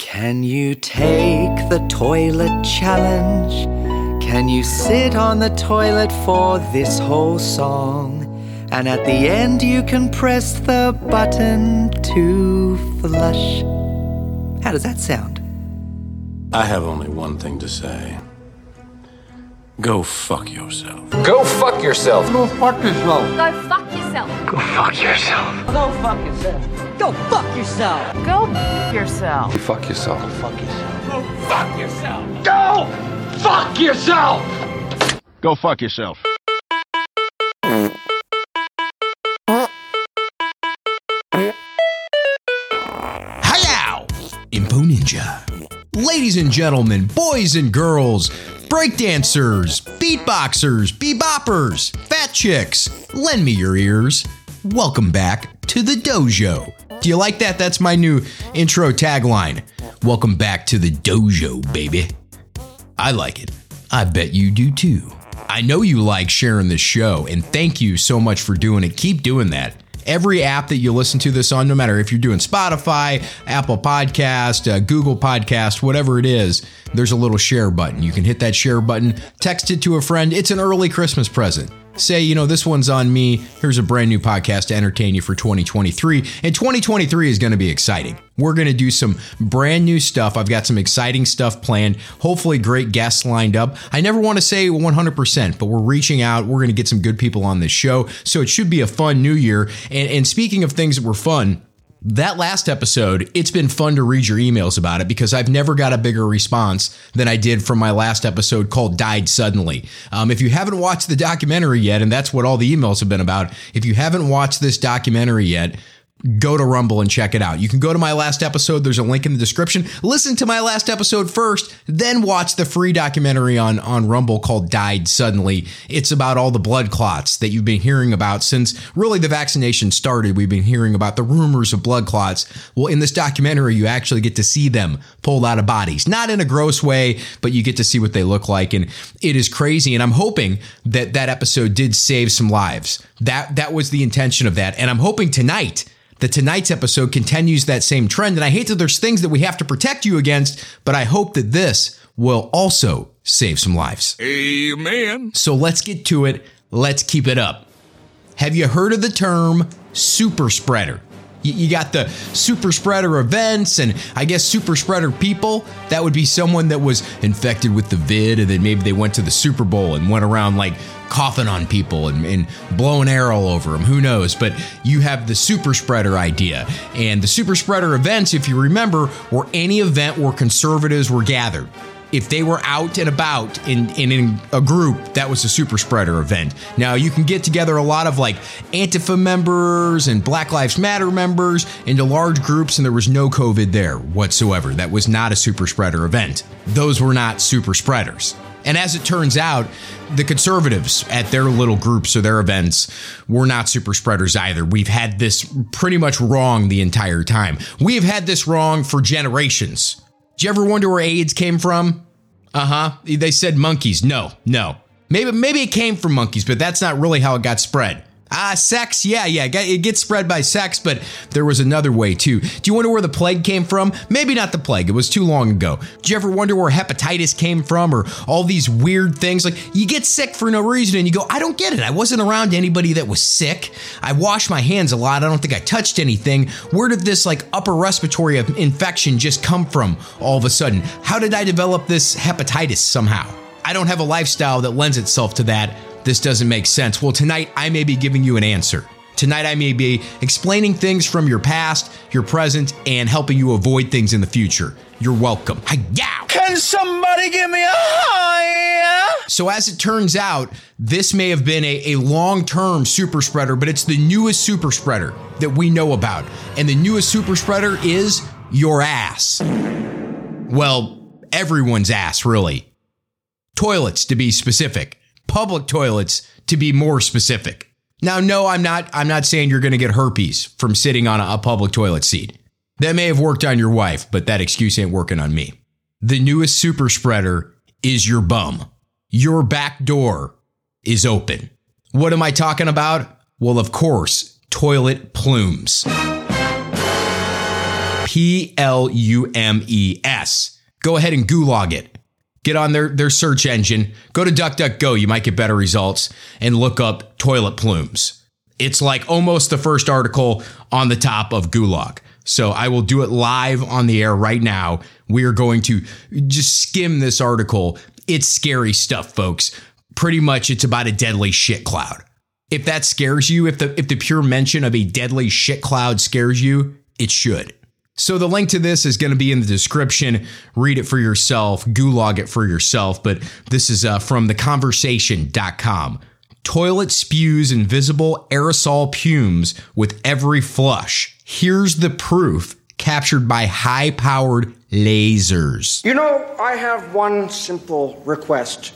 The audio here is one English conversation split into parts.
Can you take the toilet challenge? Can you sit on the toilet for this whole song? And at the end, you can press the button to flush. How does that sound? I have only one thing to say. Go fuck yourself. Go fuck yourself. Go fuck yourself. Go fuck yourself. Go fuck yourself. Go fuck yourself. Go fuck yourself. Go yourself. Go fuck yourself. Go fuck yourself. Go fuck yourself. Go fuck yourself. Go fuck yourself. Hiyow! Info Ninja. Ladies and gentlemen, boys and girls, breakdancers, beatboxers, beboppers, fat chicks, lend me your ears. Welcome back to the dojo. Do you like that? That's my new intro tagline. Welcome back to the dojo, baby. I like it. I bet you do too. I know you like sharing this show, and thank you so much for doing it. Keep doing that. Every app that you listen to this on, no matter if you're doing Spotify, Apple Podcast, uh, Google Podcast, whatever it is, there's a little share button. You can hit that share button, text it to a friend. It's an early Christmas present. Say, you know, this one's on me. Here's a brand new podcast to entertain you for 2023. And 2023 is going to be exciting. We're going to do some brand new stuff. I've got some exciting stuff planned. Hopefully, great guests lined up. I never want to say 100%, but we're reaching out. We're going to get some good people on this show. So it should be a fun new year. And, and speaking of things that were fun, that last episode, it's been fun to read your emails about it because I've never got a bigger response than I did from my last episode called Died Suddenly. Um, if you haven't watched the documentary yet, and that's what all the emails have been about, if you haven't watched this documentary yet, go to Rumble and check it out. You can go to my last episode. There's a link in the description. Listen to my last episode first, then watch the free documentary on, on Rumble called Died Suddenly. It's about all the blood clots that you've been hearing about since really the vaccination started. We've been hearing about the rumors of blood clots. Well, in this documentary, you actually get to see them pulled out of bodies. Not in a gross way, but you get to see what they look like. And it is crazy. And I'm hoping that that episode did save some lives. That, that was the intention of that. And I'm hoping tonight, that tonight's episode continues that same trend. And I hate that there's things that we have to protect you against, but I hope that this will also save some lives. Amen. So let's get to it. Let's keep it up. Have you heard of the term super spreader? You got the super spreader events and I guess super spreader people. That would be someone that was infected with the vid and then maybe they went to the Super Bowl and went around like coughing on people and, and blowing air all over them. Who knows? But you have the super spreader idea. And the super spreader events, if you remember, were any event where conservatives were gathered if they were out and about in, in, in, a group, that was a super spreader event. Now, you can get together a lot of like Antifa members and Black Lives Matter members into large groups, and there was no COVID there whatsoever. That was not a super spreader event. Those were not super spreaders. And as it turns out, the conservatives at their little groups or their events were not super spreaders either. We've had this pretty much wrong the entire time. We have had this wrong for generations. Do you ever wonder where AIDS came from? Uh huh. They said monkeys. No, no. Maybe maybe it came from monkeys, but that's not really how it got spread. Ah, sex. Yeah, yeah. It gets spread by sex, but there was another way too. Do you wonder where the plague came from? Maybe not the plague. It was too long ago. Do you ever wonder where hepatitis came from or all these weird things? Like you get sick for no reason and you go, I don't get it. I wasn't around anybody that was sick. I wash my hands a lot. I don't think I touched anything. Where did this like upper respiratory infection just come from all of a sudden? How did I develop this hepatitis somehow? I don't have a lifestyle that lends itself to that this doesn't make sense. Well, tonight I may be giving you an answer. Tonight I may be explaining things from your past, your present, and helping you avoid things in the future. You're welcome. Hi-yow! Can somebody give me a hi? So, as it turns out, this may have been a, a long term super spreader, but it's the newest super spreader that we know about. And the newest super spreader is your ass. Well, everyone's ass, really. Toilets, to be specific public toilets to be more specific. Now, no, I'm not I'm not saying you're going to get herpes from sitting on a, public toilet seat. That may have worked on your wife, but that excuse ain't working on me. The newest super spreader is your bum. Your back door is open. What am I talking about? Well, of course, toilet plumes. P L U M E S. Go ahead and gulag it. Get on their, their search engine, go to DuckDuckGo, you might get better results, and look up toilet plumes. It's like almost the first article on the top of Gulag. So I will do it live on the air right now. We are going to just skim this article. It's scary stuff, folks. Pretty much it's about a deadly shit cloud. If that scares you, if the if the pure mention of a deadly shit cloud scares you, it should. So the link to this is going to be in the description. Read it for yourself, gulag it for yourself. But this is uh, from theconversation.com. Toilet spews invisible aerosol fumes with every flush. Here's the proof captured by high powered lasers. You know, I have one simple request,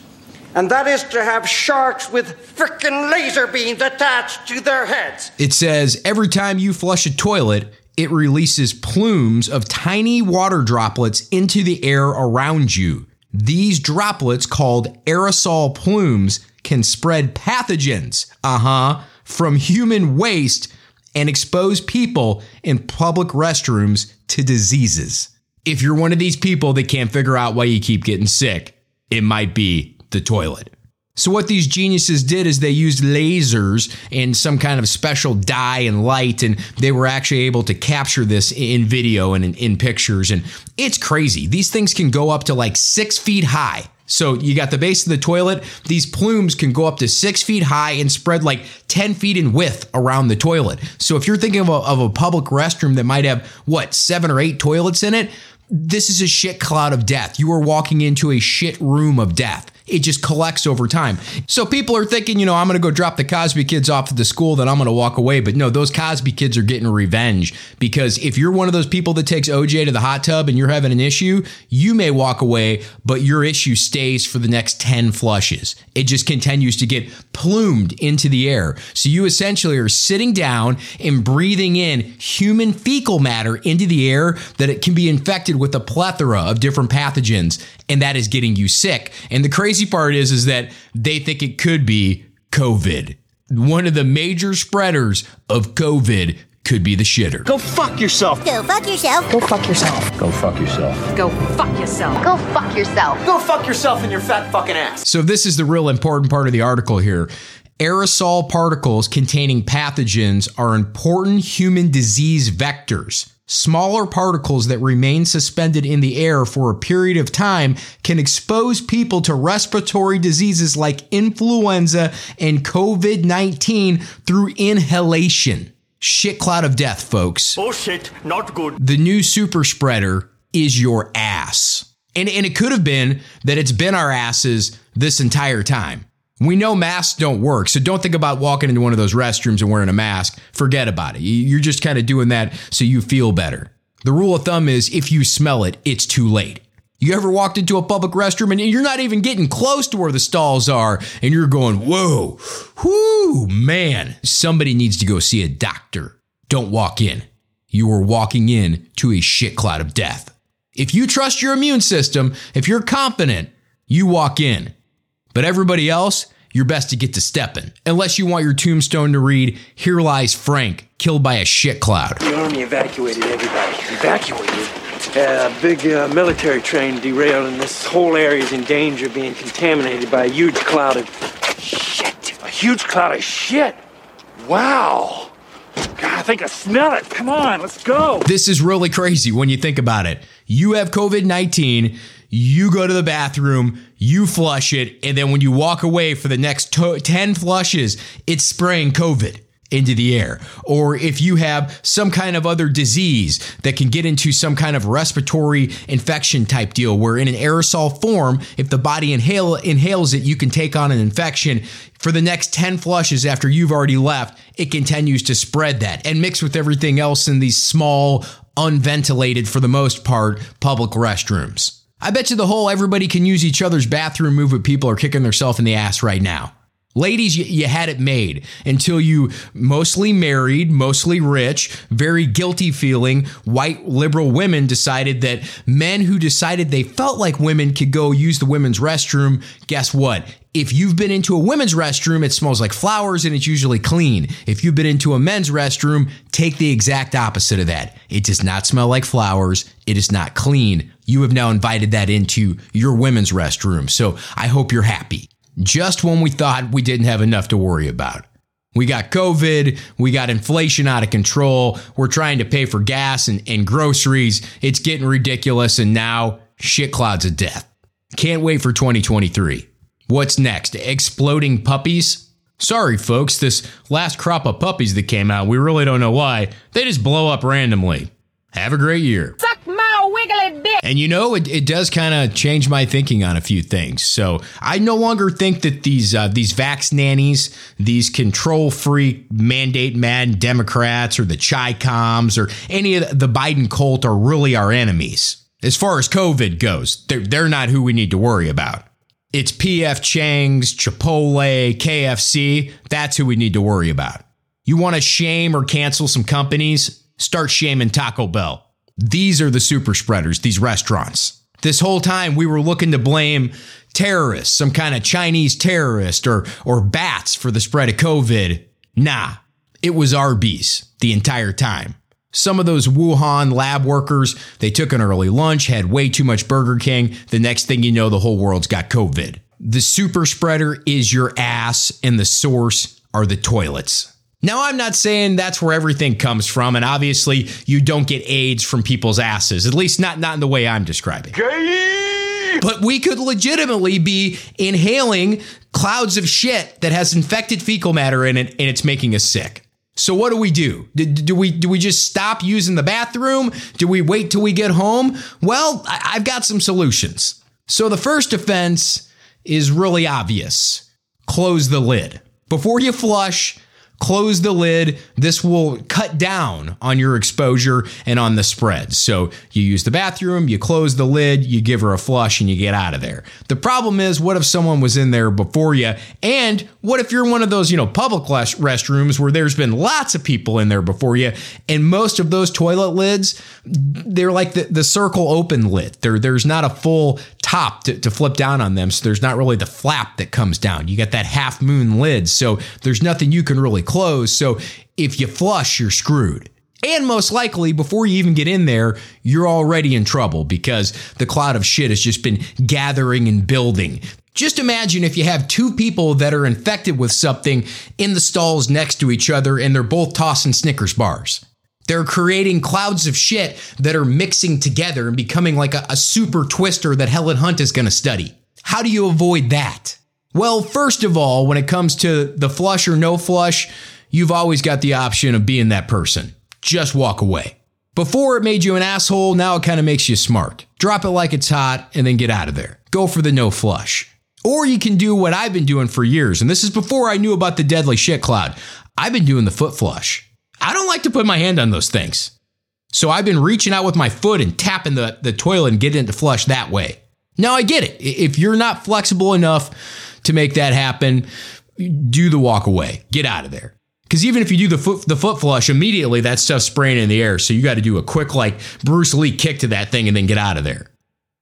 and that is to have sharks with frickin' laser beams attached to their heads. It says every time you flush a toilet, it releases plumes of tiny water droplets into the air around you. These droplets, called aerosol plumes, can spread pathogens, uh huh, from human waste and expose people in public restrooms to diseases. If you're one of these people that can't figure out why you keep getting sick, it might be the toilet. So, what these geniuses did is they used lasers and some kind of special dye and light, and they were actually able to capture this in video and in, in, pictures. And it's crazy. These things can go up to like six feet high. So, you got the base of the toilet. These plumes can go up to six feet high and spread like 10 feet in width around the toilet. So, if you're thinking of a, of a public restroom that might have, what, seven or eight toilets in it, this is a shit cloud of death. You are walking into a shit room of death. It just collects over time. So people are thinking, you know, I'm going to go drop the Cosby kids off at the school, then I'm going to walk away. But no, those Cosby kids are getting revenge because if you're one of those people that takes OJ to the hot tub and you're having an issue, you may walk away, but your issue stays for the next 10 flushes. It just continues to get plumed into the air. So you essentially are sitting down and breathing in human fecal matter into the air that it can be infected with a plethora of different pathogens and that is getting you sick. And the crazy part is is that they think it could be COVID. One of the major spreaders of COVID could be the shitter. Go fuck yourself. Go fuck yourself. Go fuck yourself. Go fuck yourself. Go fuck yourself. Go fuck yourself. Go fuck yourself in your fat fucking ass. So this is the real important part of the article here. Aerosol particles containing pathogens are important human disease vectors. Smaller particles that remain suspended in the air for a period of time can expose people to respiratory diseases like influenza and COVID 19 through inhalation. Shit cloud of death, folks. Oh, Bullshit, not good. The new super spreader is your ass. And, and it could have been that it's been our asses this entire time. We know masks don't work, so don't think about walking into one of those restrooms and wearing a mask. Forget about it. You're just kind of doing that so you feel better. The rule of thumb is if you smell it, it's too late. You ever walked into a public restroom and you're not even getting close to where the stalls are and you're going, whoa, whoo, man, somebody needs to go see a doctor. Don't walk in. You are walking in to a shit cloud of death. If you trust your immune system, if you're confident, you walk in. But everybody else, you're best to get to stepping. Unless you want your tombstone to read, Here lies Frank, killed by a shit cloud. The army evacuated everybody. Evacuated? A big uh, military train derailed, and this whole area is in danger of being contaminated by a huge cloud of shit. A huge cloud of shit. Wow. God, I think I smell it. Come on, let's go. This is really crazy when you think about it. You have COVID 19, you go to the bathroom, you flush it, and then when you walk away for the next to- 10 flushes, it's spraying COVID into the air. Or if you have some kind of other disease that can get into some kind of respiratory infection type deal, where in an aerosol form, if the body inhale, inhales it, you can take on an infection. For the next 10 flushes after you've already left, it continues to spread that and mix with everything else in these small, unventilated, for the most part, public restrooms. I bet you the whole everybody can use each other's bathroom move with people are kicking themselves in the ass right now. Ladies, you, you, had it made until you mostly married, mostly rich, very guilty feeling white liberal women decided that men who decided they felt like women could go use the women's restroom, guess what? If you've been into a women's restroom, it smells like flowers and it's usually clean. If you've been into a men's restroom, take the exact opposite of that. It does not smell like flowers. It is not clean. You have now invited that into your women's restroom. So I hope you're happy just when we thought we didn't have enough to worry about. We got COVID, we got inflation out of control, we're trying to pay for gas and, and groceries. It's getting ridiculous, and now shit clouds of death. Can't wait for 2023. What's next? Exploding puppies? Sorry, folks, this last crop of puppies that came out, we really don't know why. They just blow up randomly. Have a great year. And you know, it, it does kind of change my thinking on a few things. So I no longer think that these uh, these vax nannies, these control freak, mandate mad Democrats, or the Chi Coms, or any of the Biden cult are really our enemies. As far as COVID goes, they're, they're not who we need to worry about. It's PF Chang's, Chipotle, KFC. That's who we need to worry about. You want to shame or cancel some companies? start shaming Taco Bell. These are the super spreaders, these restaurants. This whole time we were looking to blame terrorists, some kind of Chinese terrorist or, or bats for the spread of COVID. Nah, it was Arby's the entire time. Some of those Wuhan lab workers, they took an early lunch, had way too much Burger King. The next thing you know, the whole world's got COVID. The super spreader is your ass, and the source are the toilets. Now, I'm not saying that's where everything comes from, and obviously, you don't get AIDS from people's asses, at least not, not in the way I'm describing. Gay! But we could legitimately be inhaling clouds of shit that has infected fecal matter in it, and it's making us sick. So what do we do? Do, do, we do we just stop using the bathroom? Do we wait till we get home? Well, I, I've got some solutions. So the first offense is really obvious. Close the lid. Before you flush, close the lid. This will cut down on your exposure and on the spread. So you use the bathroom, you close the lid, you give her a flush, and you get out of there. The problem is, what if someone was in there before you? And what if you're in one of those, you know, public restrooms where there's been lots of people in there before you, and most of those toilet lids, they're like the, the circle open lid. There, there's not a full top to, to flip down on them. So there's not really the flap that comes down. You got that half moon lid. So there's nothing you can really close. So if you flush, you're screwed. And most likely, before you even get in there, you're already in trouble because the cloud of shit has just been gathering and building. Just imagine if you have two people that are infected with something in the stalls next to each other and they're both tossing Snickers bars. They're creating clouds of shit that are mixing together and becoming like a, a super twister that Helen Hunt is going to study. How do you avoid that? Well, first of all, when it comes to the flush or no flush, you've always got the option of being that person. Just walk away. Before it made you an asshole, now it kind of makes you smart. Drop it like it's hot and then get out of there. Go for the no flush. Or you can do what I've been doing for years, and this is before I knew about the deadly shit cloud. I've been doing the foot flush. I don't like to put my hand on those things. So I've been reaching out with my foot and tapping the, the toilet and getting it to flush that way. Now I get it. If you're not flexible enough to make that happen, do the walk away. Get out of there. Because even if you do the foot the foot flush immediately, that stuff's spraying in the air. So you got to do a quick like Bruce Lee kick to that thing and then get out of there.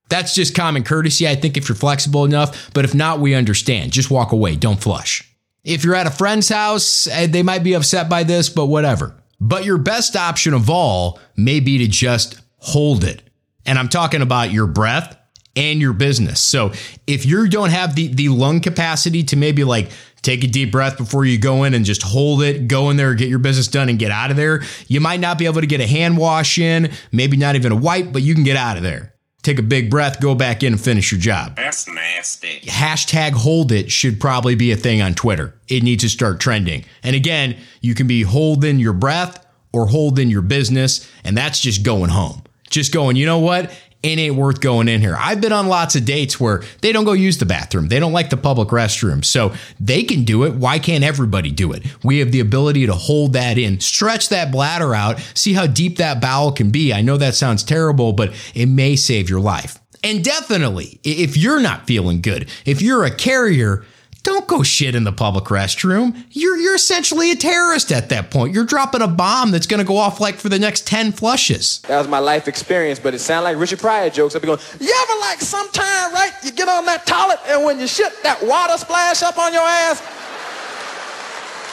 That's just common courtesy, I think, if you're flexible enough. But if not, we understand. Just walk away. Don't flush. If you're at a friend's house, eh, they might be upset by this, but whatever. But your best option of all may be to just hold it. And I'm talking about your breath and your business. So if you don't have the, the lung capacity to maybe like take a deep breath before you go in and just hold it, go in there, get your business done and get out of there, you might not be able to get a hand wash in, maybe not even a wipe, but you can get out of there take a big breath, go back in and finish your job. That's nasty. Hashtag hold it should probably be a thing on Twitter. It needs to start trending. And again, you can be holding your breath or holding your business, and that's just going home. Just going, you know what? It ain't worth going in here. I've been on lots of dates where they don't go use the bathroom. They don't like the public restroom. So they can do it. Why can't everybody do it? We have the ability to hold that in, stretch that bladder out, see how deep that bowel can be. I know that sounds terrible, but it may save your life. And definitely, if you're not feeling good, if you're a carrier, don't go shit in the public restroom. You're you're essentially a terrorist at that point. You're dropping a bomb that's going to go off like for the next 10 flushes. That was my life experience, but it sounded like Richard Pryor jokes. I'd be going, you ever like sometime, right, you get on that toilet and when you shit, that water splash up on your ass?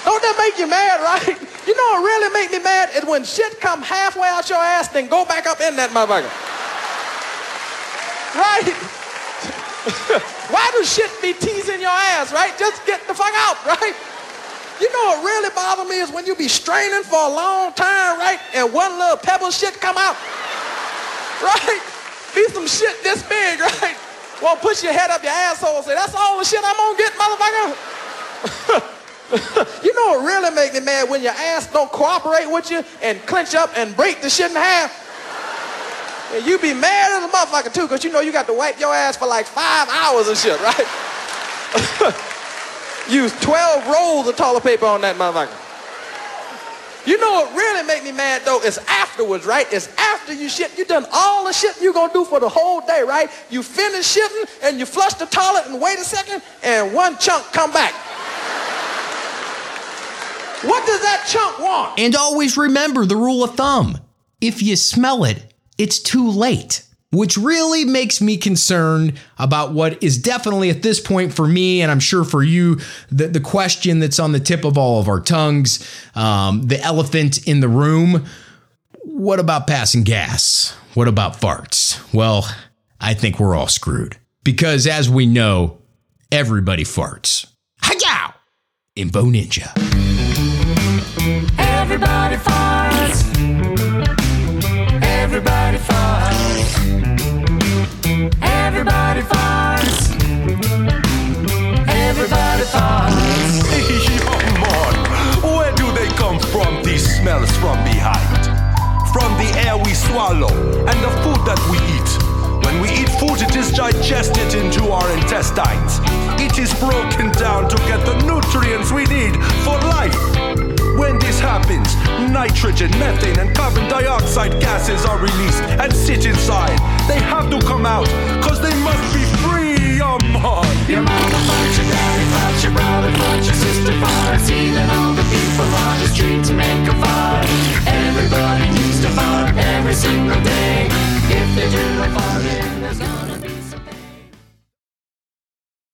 Don't that make you mad, right? You know what really make me mad is when shit come halfway out your ass, then go back up in that motherfucker. Right? Why do shit be teasing your ass, right? Just get the fuck out, right? You know what really bothers me is when you be straining for a long time, right? And one little pebble shit come out. Right? Be some shit this big, right? Well, push your head up your asshole and say, that's all the shit I'm gonna get, motherfucker. you know what really make me mad when your ass don't cooperate with you and clench up and break the shit in half? And you be mad as a motherfucker too, because you know you got to wipe your ass for like five hours and shit, right? Use 12 rolls of toilet paper on that motherfucker. You know what really make me mad though is afterwards, right? It's after you shit. You done all the shit you gonna do for the whole day, right? You finish shitting and you flush the toilet and wait a second and one chunk come back. What does that chunk want? And always remember the rule of thumb. If you smell it, it's too late. Which really makes me concerned about what is definitely at this point for me, and I'm sure for you, the, the question that's on the tip of all of our tongues, um, the elephant in the room. What about passing gas? What about farts? Well, I think we're all screwed. Because as we know, everybody farts. Hi-yow! Info Ninja. Everybody farts. Everybody farts. Everybody farts. Everybody farts. Yo, man, where do they come from? These smells from behind, from the air we swallow and the food that we eat. When we eat food, it is digested into our intestines it is broken down to get the nutrients we need for life. When this happens, nitrogen, methane, and carbon dioxide gases are released and sit inside. They have to come out, cause they must be free, oh man. Your mama fucked your daddy, fucked your brother, fucked your sister, fucked stealing all the people on the street to make a fire. Everybody needs to fuck every single day. If they do a fart, there's no